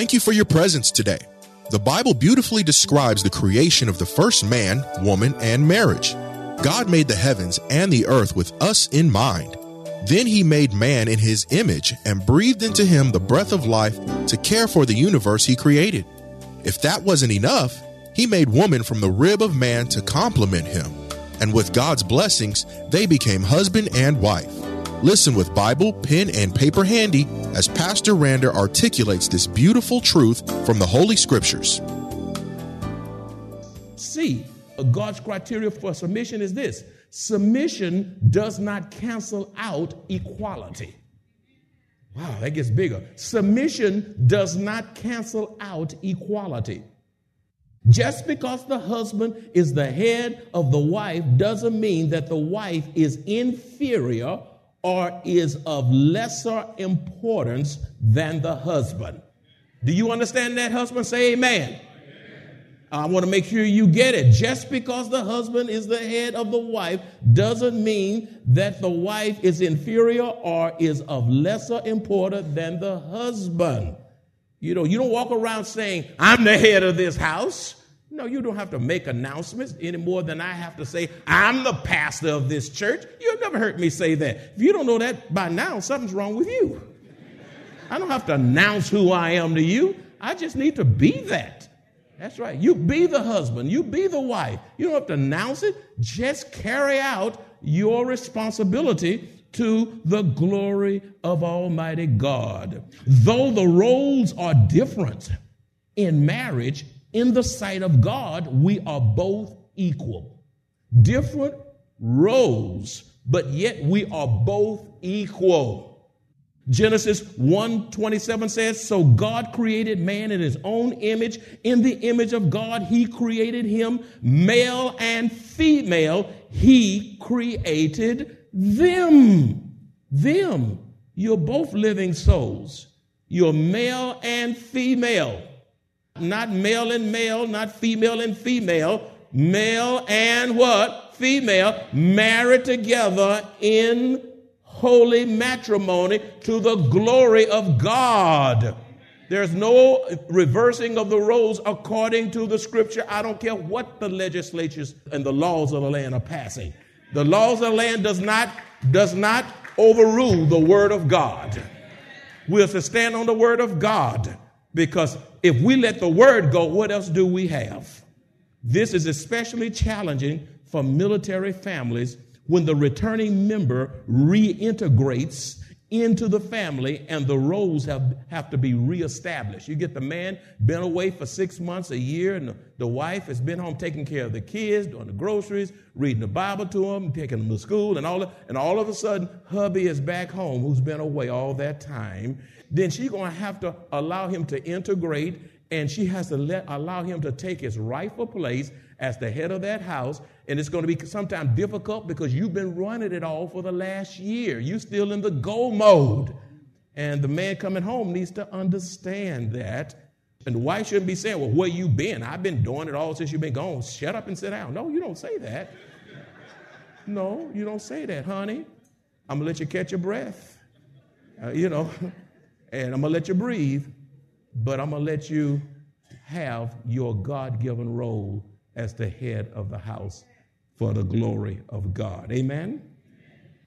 Thank you for your presence today. The Bible beautifully describes the creation of the first man, woman, and marriage. God made the heavens and the earth with us in mind. Then he made man in his image and breathed into him the breath of life to care for the universe he created. If that wasn't enough, he made woman from the rib of man to complement him. And with God's blessings, they became husband and wife. Listen with Bible, pen, and paper handy as Pastor Rander articulates this beautiful truth from the Holy Scriptures. See, God's criteria for submission is this submission does not cancel out equality. Wow, that gets bigger. Submission does not cancel out equality. Just because the husband is the head of the wife doesn't mean that the wife is inferior or is of lesser importance than the husband. Do you understand that, husband? Say amen. I want to make sure you get it. Just because the husband is the head of the wife doesn't mean that the wife is inferior or is of lesser importance than the husband. You know, you don't walk around saying, I'm the head of this house. No, you don't have to make announcements any more than I have to say, I'm the pastor of this church. You've never heard me say that. If you don't know that by now, something's wrong with you. I don't have to announce who I am to you. I just need to be that. That's right. You be the husband, you be the wife. You don't have to announce it, just carry out your responsibility to the glory of Almighty God. Though the roles are different in marriage, in the sight of God, we are both equal. Different roles, but yet we are both equal. Genesis 1:27 says, "So God created man in his own image, in the image of God he created him, male and female he created them." Them. You're both living souls. You're male and female. Not male and male, not female and female. Male and what? Female married together in holy matrimony to the glory of God. There's no reversing of the roles according to the scripture. I don't care what the legislatures and the laws of the land are passing. The laws of the land does not, does not overrule the word of God. We have to stand on the word of God because if we let the word go, what else do we have? This is especially challenging for military families when the returning member reintegrates into the family and the roles have, have to be reestablished. You get the man been away for six months, a year, and the, the wife has been home taking care of the kids, doing the groceries, reading the Bible to them, taking them to school, and all, and all of a sudden, hubby is back home who's been away all that time. Then she's going to have to allow him to integrate, and she has to let, allow him to take his rightful place as the head of that house. And it's going to be sometimes difficult because you've been running it all for the last year. You're still in the go mode. And the man coming home needs to understand that. And the wife shouldn't be saying, Well, where you been? I've been doing it all since you've been gone. Shut up and sit down. No, you don't say that. No, you don't say that, honey. I'm going to let you catch your breath. Uh, you know, and I'm going to let you breathe, but I'm going to let you have your God given role as the head of the house for the glory of God. Amen?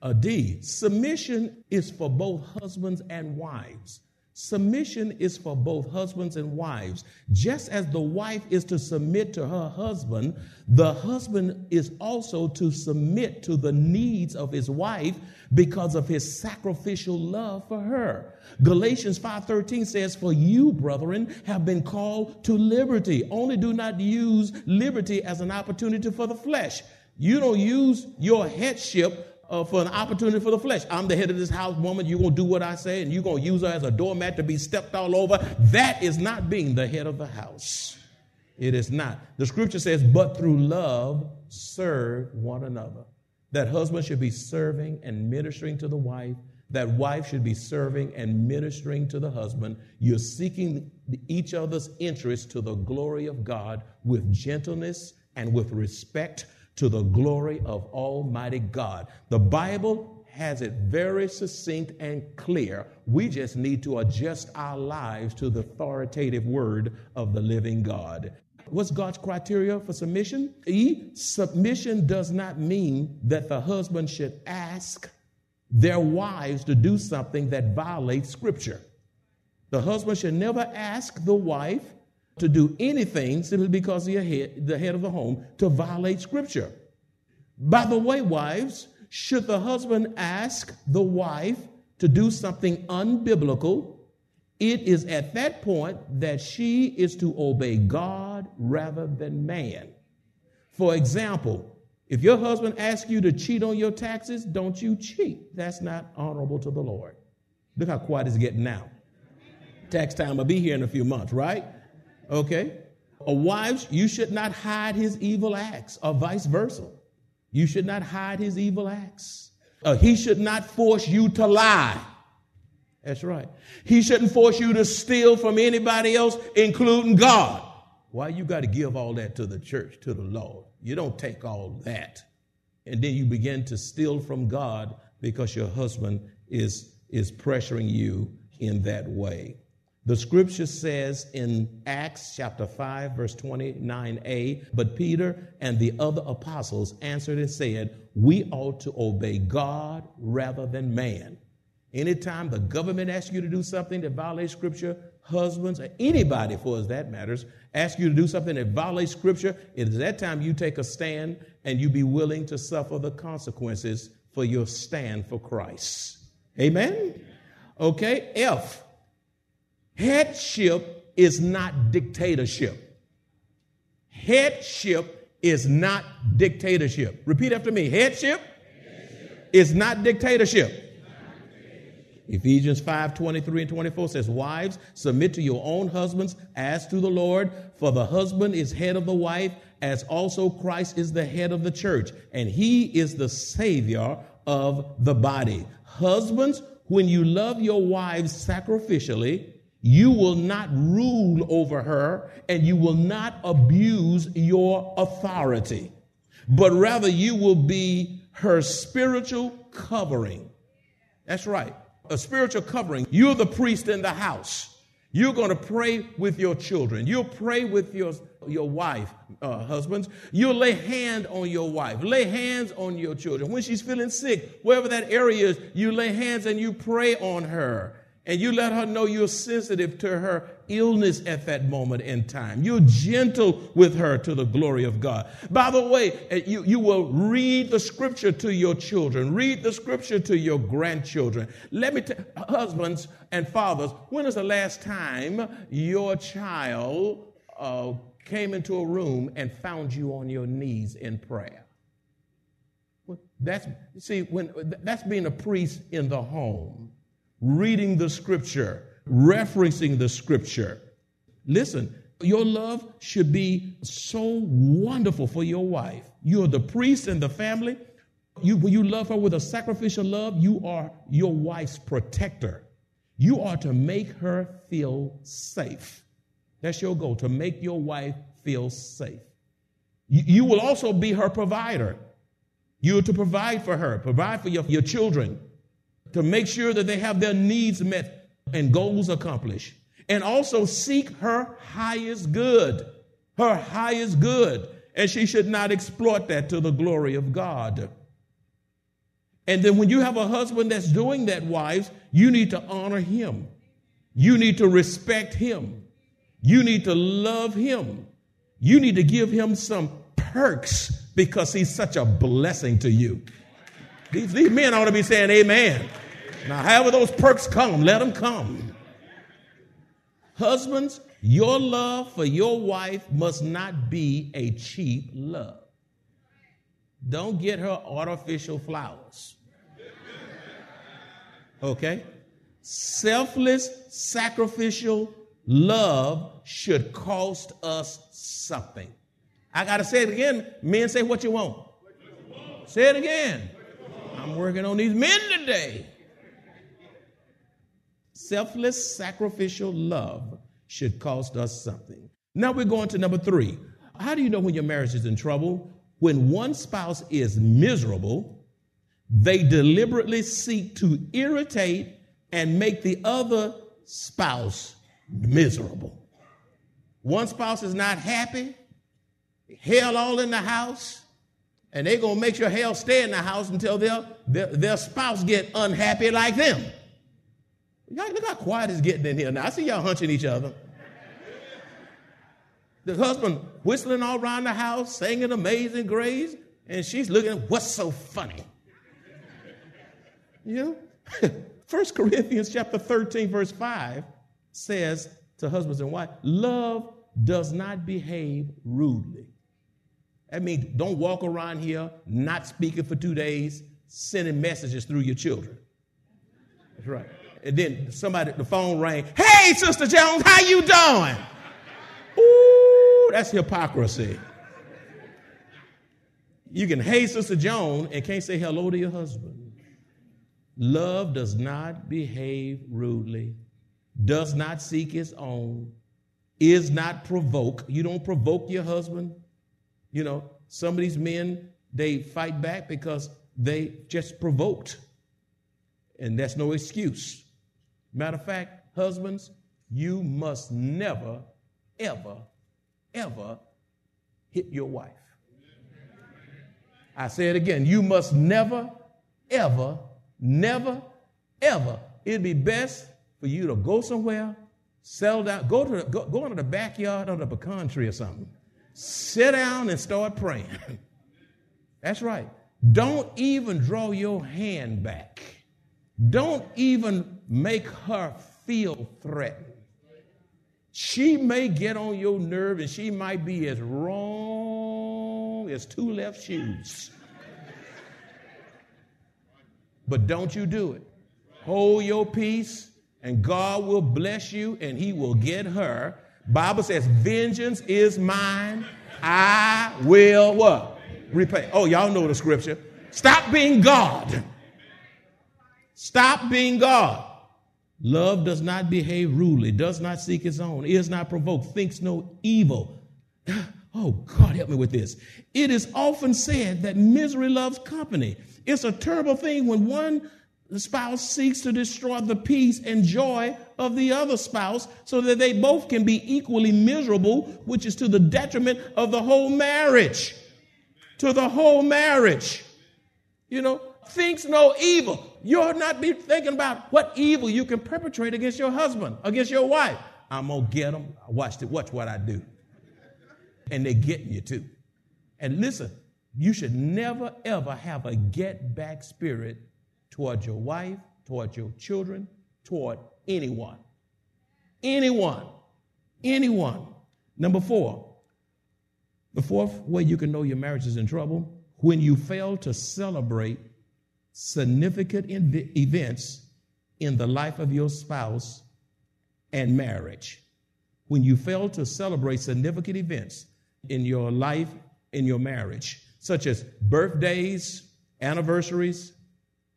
A D, submission is for both husbands and wives. Submission is for both husbands and wives. Just as the wife is to submit to her husband, the husband is also to submit to the needs of his wife because of his sacrificial love for her. Galatians 5:13 says, "For you, brethren, have been called to liberty. Only do not use liberty as an opportunity for the flesh. You don't use your headship uh, for an opportunity for the flesh. I'm the head of this house, woman. You're going to do what I say, and you're going to use her as a doormat to be stepped all over. That is not being the head of the house. It is not. The scripture says, but through love, serve one another. That husband should be serving and ministering to the wife. That wife should be serving and ministering to the husband. You're seeking each other's interests to the glory of God with gentleness and with respect to the glory of Almighty God. The Bible has it very succinct and clear. We just need to adjust our lives to the authoritative word of the living God. What's God's criteria for submission? E, submission does not mean that the husband should ask their wives to do something that violates Scripture. The husband should never ask the wife to do anything simply because the head, the head of the home to violate scripture. By the way, wives, should the husband ask the wife to do something unbiblical, it is at that point that she is to obey God rather than man. For example, if your husband asks you to cheat on your taxes, don't you cheat. That's not honorable to the Lord. Look how quiet it's getting now. Tax time will be here in a few months, right? Okay. Wives, you should not hide his evil acts, or vice versa. You should not hide his evil acts. Uh, he should not force you to lie. That's right. He shouldn't force you to steal from anybody else, including God. Why you got to give all that to the church, to the Lord? You don't take all that. And then you begin to steal from God because your husband is, is pressuring you in that way. The scripture says in Acts chapter 5, verse 29a, but Peter and the other apostles answered and said, We ought to obey God rather than man. Anytime the government asks you to do something that violates scripture, husbands, or anybody for us that matters, ask you to do something that violates scripture, it is that time you take a stand and you be willing to suffer the consequences for your stand for Christ. Amen? Okay, F. Headship is not dictatorship. Headship is not dictatorship. Repeat after me. Headship, Headship. is not dictatorship. Ephesians 5 23 and 24 says, Wives, submit to your own husbands as to the Lord, for the husband is head of the wife, as also Christ is the head of the church, and he is the Savior of the body. Husbands, when you love your wives sacrificially, you will not rule over her and you will not abuse your authority, but rather you will be her spiritual covering. That's right. A spiritual covering. You're the priest in the house. You're going to pray with your children. You'll pray with your, your wife, uh, husbands. You'll lay hand on your wife. Lay hands on your children. When she's feeling sick, wherever that area is, you lay hands and you pray on her and you let her know you're sensitive to her illness at that moment in time. You're gentle with her to the glory of God. By the way, uh, you, you will read the scripture to your children, read the scripture to your grandchildren. Let me tell husbands and fathers, when is the last time your child uh, came into a room and found you on your knees in prayer? That's see when that's being a priest in the home reading the scripture, referencing the scripture. Listen, your love should be so wonderful for your wife. You're the priest in the family. You, when you love her with a sacrificial love, you are your wife's protector. You are to make her feel safe. That's your goal, to make your wife feel safe. You, you will also be her provider. You are to provide for her, provide for your, your children, to make sure that they have their needs met and goals accomplished. And also seek her highest good, her highest good. And she should not exploit that to the glory of God. And then when you have a husband that's doing that, wives, you need to honor him. You need to respect him. You need to love him. You need to give him some perks because he's such a blessing to you. These, these men ought to be saying amen. Now, however those perks come, let them come. Husbands, your love for your wife must not be a cheap love. Don't get her artificial flowers. Okay? Selfless, sacrificial love should cost us something. I got to say it again. Men say what you want. Say it again. I'm working on these men today. Selfless, sacrificial love should cost us something. Now we're going to number three. How do you know when your marriage is in trouble? When one spouse is miserable, they deliberately seek to irritate and make the other spouse miserable. One spouse is not happy, hell all in the house, and they're going to make sure hell stay in the house until their, their, their spouse get unhappy like them. Y'all, look how quiet it's getting in here now. I see y'all hunching each other. The husband whistling all around the house, singing Amazing Grace, and she's looking, what's so funny? You know? 1 Corinthians chapter 13, verse 5 says to husbands and wives, love does not behave rudely. That means don't walk around here not speaking for two days, sending messages through your children. That's right and then somebody, the phone rang. Hey, Sister Jones, how you doing? Ooh, that's hypocrisy. You can hey Sister Jones and can't say hello to your husband. Love does not behave rudely, does not seek its own, is not provoke. You don't provoke your husband. You know, some of these men, they fight back because they just provoked. And that's no excuse. Matter of fact, husbands, you must never, ever, ever hit your wife. I say it again. You must never, ever, never, ever. It'd be best for you to go somewhere, settle down, go to the, go, go into the backyard of the pecan tree or something. Sit down and start praying. That's right. Don't even draw your hand back. Don't even make her feel threatened. She may get on your nerve and she might be as wrong as two left shoes. But don't you do it. Hold your peace and God will bless you and he will get her. Bible says, vengeance is mine. I will what? Repay. Oh, y'all know the scripture. Stop being God. Stop being God. Love does not behave rudely, does not seek its own, is not provoked, thinks no evil. Oh, God, help me with this. It is often said that misery loves company. It's a terrible thing when one spouse seeks to destroy the peace and joy of the other spouse so that they both can be equally miserable, which is to the detriment of the whole marriage. To the whole marriage. You know, thinks no evil. You'll not be thinking about what evil you can perpetrate against your husband, against your wife. I'm gonna get them. Watch it. Watch what I do. And they're getting you too. And listen, you should never ever have a get back spirit toward your wife, toward your children, toward anyone. Anyone. Anyone. Number four. The fourth way you can know your marriage is in trouble when you fail to celebrate significant events in the life of your spouse and marriage. When you fail to celebrate significant events in your life, in your marriage, such as birthdays, anniversaries,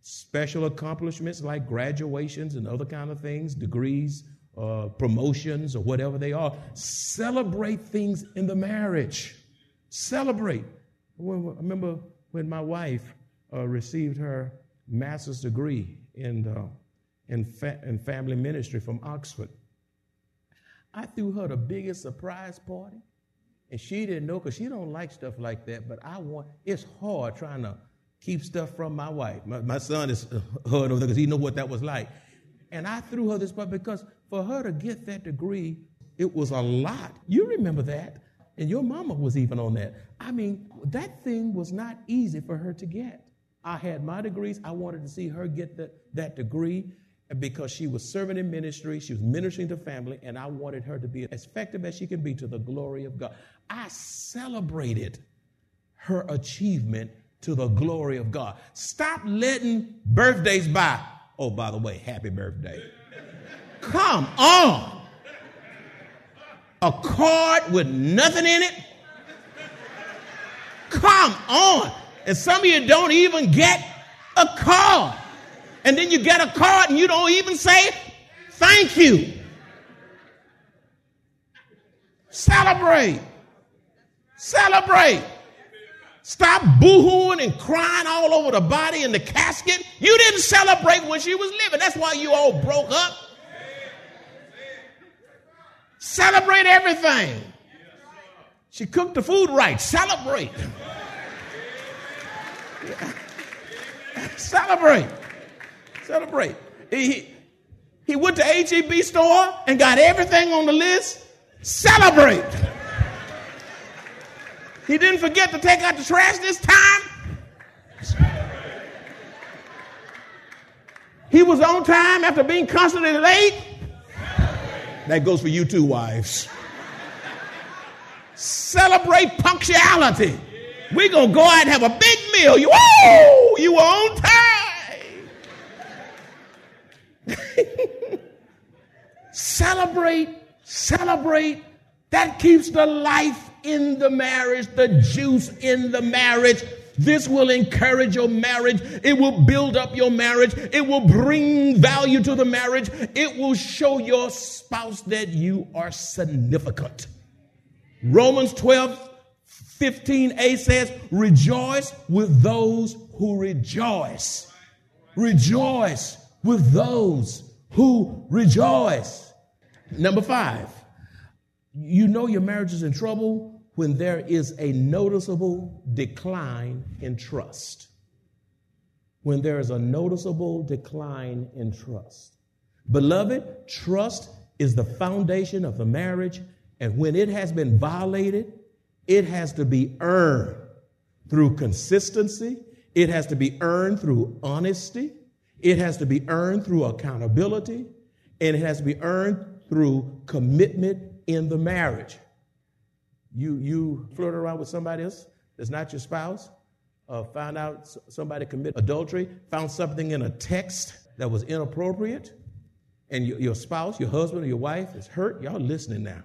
special accomplishments like graduations and other kind of things, degrees, uh, promotions, or whatever they are. Celebrate things in the marriage. Celebrate. I remember when my wife uh, received her master's degree in, uh, in, fa- in family ministry from Oxford. I threw her the biggest surprise party, and she didn't know because she don't like stuff like that. But I want it's hard trying to keep stuff from my wife. My, my son is hard over there because he know what that was like. And I threw her this party because for her to get that degree, it was a lot. You remember that. And your mama was even on that. I mean, that thing was not easy for her to get. I had my degrees. I wanted to see her get the, that degree because she was serving in ministry, she was ministering to family, and I wanted her to be as effective as she can be to the glory of God. I celebrated her achievement to the glory of God. Stop letting birthdays by. Oh, by the way, happy birthday. Come on. A card with nothing in it? Come on. And some of you don't even get a card. And then you get a card and you don't even say thank you. Celebrate. Celebrate. Stop boohooing and crying all over the body in the casket. You didn't celebrate when she was living. That's why you all broke up. Celebrate everything. She cooked the food right. Celebrate. Celebrate. Celebrate. He, he went to HEB store and got everything on the list. Celebrate. He didn't forget to take out the trash this time. Celebrate. He was on time after being constantly late. That goes for you too, wives. Celebrate punctuality. We're going to go out and have a big You, whoa, you on time. celebrate, celebrate. That keeps the life in the marriage, the juice in the marriage. This will encourage your marriage. It will build up your marriage. It will bring value to the marriage. It will show your spouse that you are significant. Romans 12 15a says, Rejoice with those who rejoice. Rejoice with those who rejoice. Number five, you know your marriage is in trouble when there is a noticeable decline in trust. When there is a noticeable decline in trust. Beloved, trust is the foundation of the marriage, and when it has been violated, it has to be earned through consistency, it has to be earned through honesty, it has to be earned through accountability, and it has to be earned through commitment in the marriage. You, you flirt around with somebody else that's not your spouse, uh, found out somebody committed adultery, found something in a text that was inappropriate, and your, your spouse, your husband, or your wife is hurt. Y'all listening now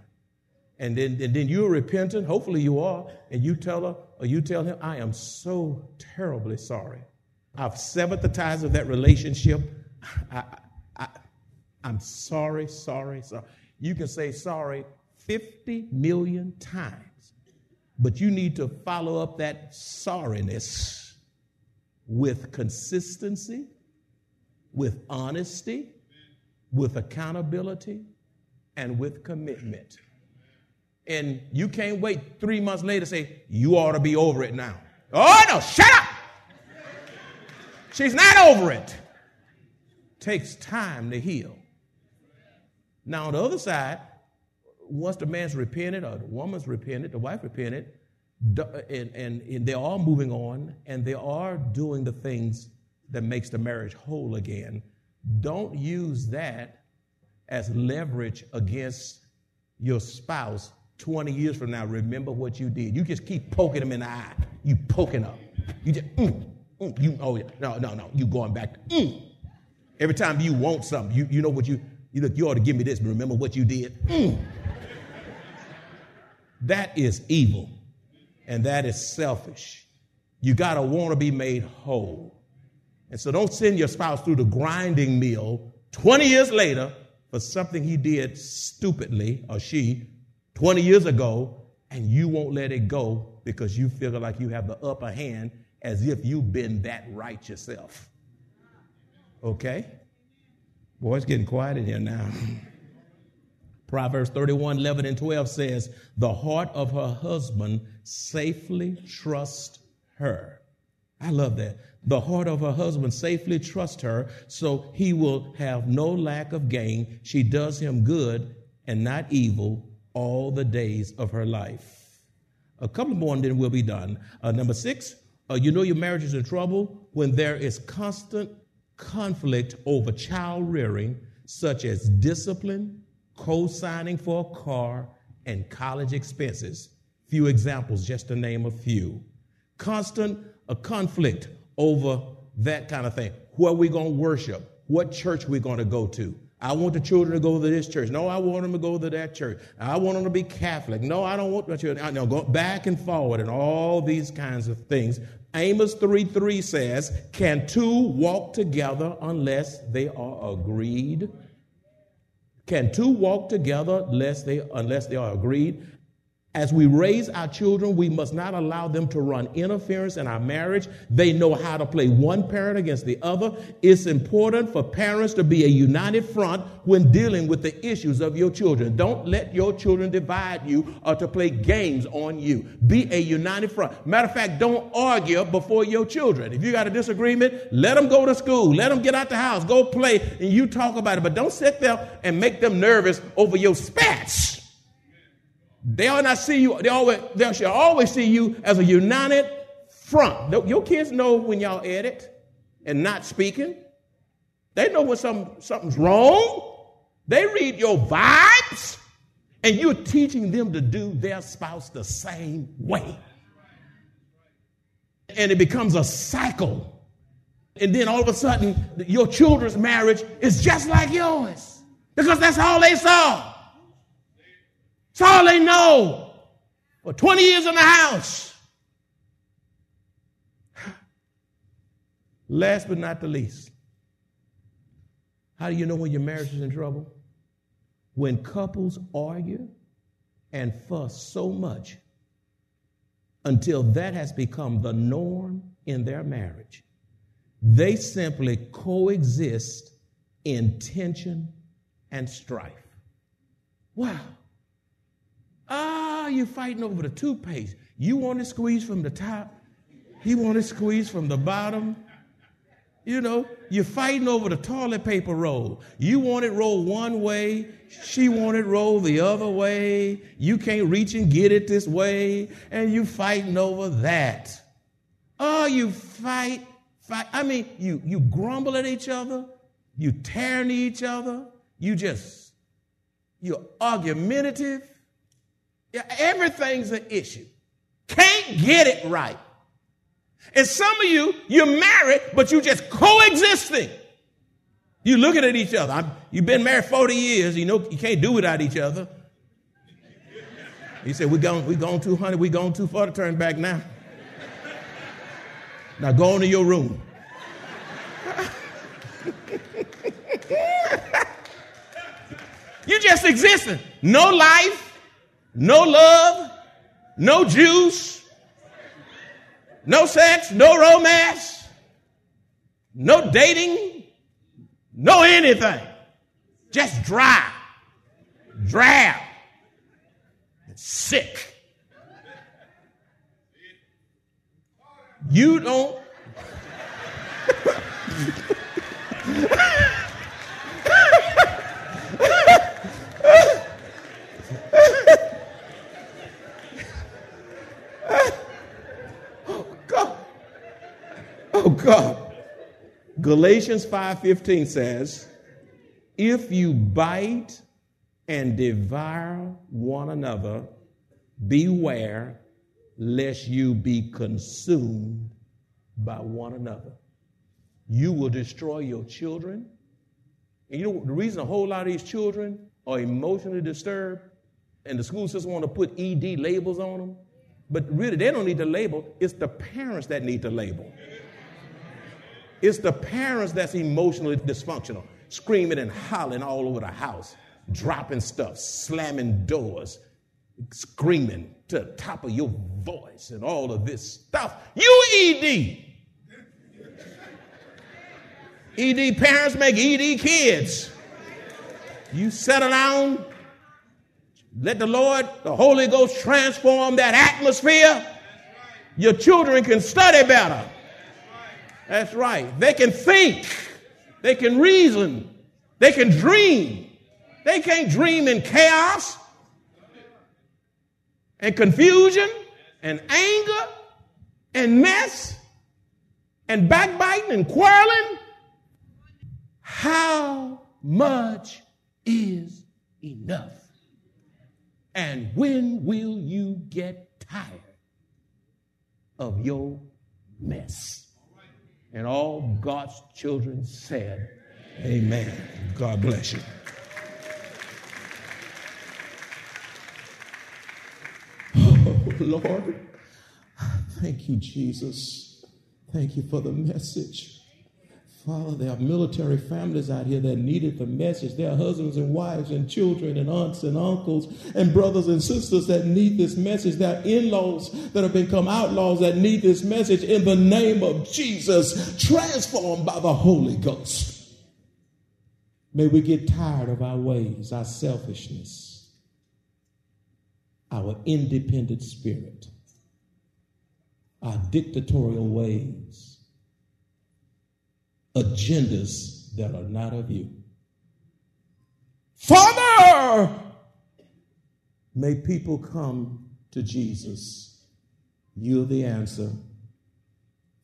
and then, and then you're repentant, hopefully you are, and you tell her or you tell him, I am so terribly sorry. I've severed the ties of that relationship. I, I, I'm sorry, sorry, sorry. You can say sorry 50 million times, but you need to follow up that sorriness with consistency, with honesty, with accountability, and with commitment and you can't wait three months later say, You ought to be over it now. Oh, no, shut up. She's not over it. Takes time to heal. Now, on the other side, once the man's repented or the woman's repented, the wife repented, and, and, and they're all moving on and they are doing the things that makes the marriage whole again, don't use that as leverage against your spouse 20 years from now, remember what you did. You just keep poking them in the eye. You poking up. You just, mm, mm, you, oh, yeah. No, no, no. You going back. Mm. Every time you want something, you, you know what you, you look, you ought to give me this, but remember what you did. Mm. that is evil. And that is selfish. You got to want to be made whole. And so don't send your spouse through the grinding mill 20 years later for something he did stupidly or she 20 years ago, and you won't let it go because you feel like you have the upper hand as if you've been that right yourself. Okay? Boy, it's getting quiet in here now. Proverbs 31 11 and 12 says, The heart of her husband safely trusts her. I love that. The heart of her husband safely trusts her, so he will have no lack of gain. She does him good and not evil all the days of her life. A couple more and then we'll be done. Uh, number six, uh, you know your marriage is in trouble when there is constant conflict over child rearing, such as discipline, co signing for a car, and college expenses. Few examples, just to name a few. Constant a conflict over that kind of thing. Where are we going to worship? What church we going to go to? I want the children to go to this church. No, I want them to go to that church. I want them to be Catholic. No, I don't want the children. Know, go back and forward and all these kinds of things. Amos 3 3 says, Can two walk together unless they are agreed? Can two walk together unless they, unless they are agreed? As we raise our children, we must not allow them to run interference in our marriage. They know how to play one parent against the other. It's important for parents to be a united front when dealing with the issues of your children. Don't let your children divide you or to play games on you. Be a united front. Matter of fact, don't argue before your children. If you got a disagreement, let them go to school. Let them get out the house. Go play and you talk about it. But don't sit there and make them nervous over your spats. They'll not see you, they always, they shall always see you as a united front. Your kids know when y'all edit and not speaking. They know when some, something's wrong. They read your vibes, and you're teaching them to do their spouse the same way. And it becomes a cycle. And then all of a sudden, your children's marriage is just like yours because that's all they saw. They know. For 20 years in the house. Last but not the least, how do you know when your marriage is in trouble? When couples argue and fuss so much until that has become the norm in their marriage. They simply coexist in tension and strife. Wow. Ah, you're fighting over the toothpaste. You want to squeeze from the top, he want to squeeze from the bottom. You know, you're fighting over the toilet paper roll. You want it rolled one way, she want it rolled the other way. You can't reach and get it this way, and you fighting over that. Oh, you fight, fight. I mean, you you grumble at each other, you tear into each other, you just you're argumentative. Everything's an issue. Can't get it right. And some of you, you're married, but you're just coexisting. You're looking at each other. I'm, you've been married 40 years. You know you can't do without each other. He said, we're going, we're going 200, we're going too far to turn back now. Now go into your room. you just existing. No life, no love, no juice, no sex, no romance, no dating, no anything. Just dry, drab, sick. You don't. God. Galatians 5:15 says, "If you bite and devour one another, beware lest you be consumed by one another. You will destroy your children. And you know the reason a whole lot of these children are emotionally disturbed and the school system want to put ED labels on them, but really they don't need the label, it's the parents that need the label. It's the parents that's emotionally dysfunctional, screaming and hollering all over the house, dropping stuff, slamming doors, screaming to the top of your voice and all of this stuff. You ED. ED parents make ED kids. You settle down, let the Lord, the Holy Ghost transform that atmosphere. Your children can study better. That's right. They can think. They can reason. They can dream. They can't dream in chaos and confusion and anger and mess and backbiting and quarreling. How much is enough? And when will you get tired of your mess? And all God's children said, Amen. God bless you. Oh, Lord, thank you, Jesus. Thank you for the message. Father, there are military families out here that needed the message. There are husbands and wives and children and aunts and uncles and brothers and sisters that need this message. There are in laws that have become outlaws that need this message in the name of Jesus, transformed by the Holy Ghost. May we get tired of our ways, our selfishness, our independent spirit, our dictatorial ways agendas that are not of you. Father, may people come to Jesus. You're the answer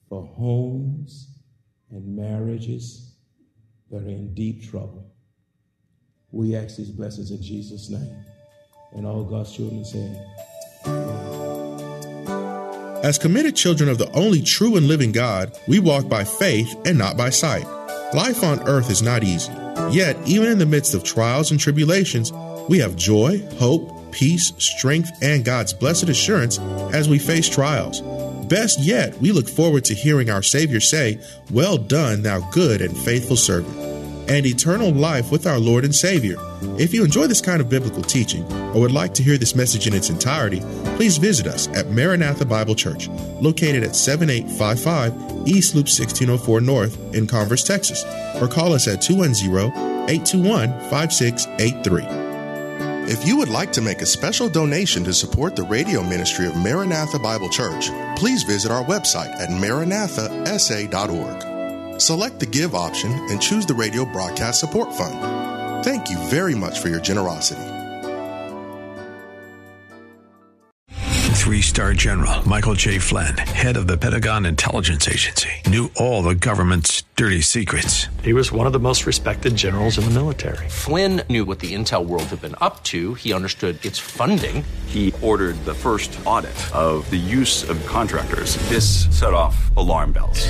for homes and marriages that are in deep trouble. We ask these blessings in Jesus' name. And all God's children say, as committed children of the only true and living God, we walk by faith and not by sight. Life on earth is not easy. Yet, even in the midst of trials and tribulations, we have joy, hope, peace, strength, and God's blessed assurance as we face trials. Best yet, we look forward to hearing our Savior say, Well done, thou good and faithful servant and eternal life with our Lord and Savior. If you enjoy this kind of biblical teaching or would like to hear this message in its entirety, please visit us at Maranatha Bible Church, located at 7855 East Loop 1604 North in Converse, Texas, or call us at 210 821 5683. If you would like to make a special donation to support the radio ministry of Maranatha Bible Church, please visit our website at maranathasa.org. Select the Give option and choose the Radio Broadcast Support Fund. Thank you very much for your generosity. Three star general Michael J. Flynn, head of the Pentagon Intelligence Agency, knew all the government's dirty secrets. He was one of the most respected generals in the military. Flynn knew what the intel world had been up to, he understood its funding. He ordered the first audit of the use of contractors. This set off alarm bells.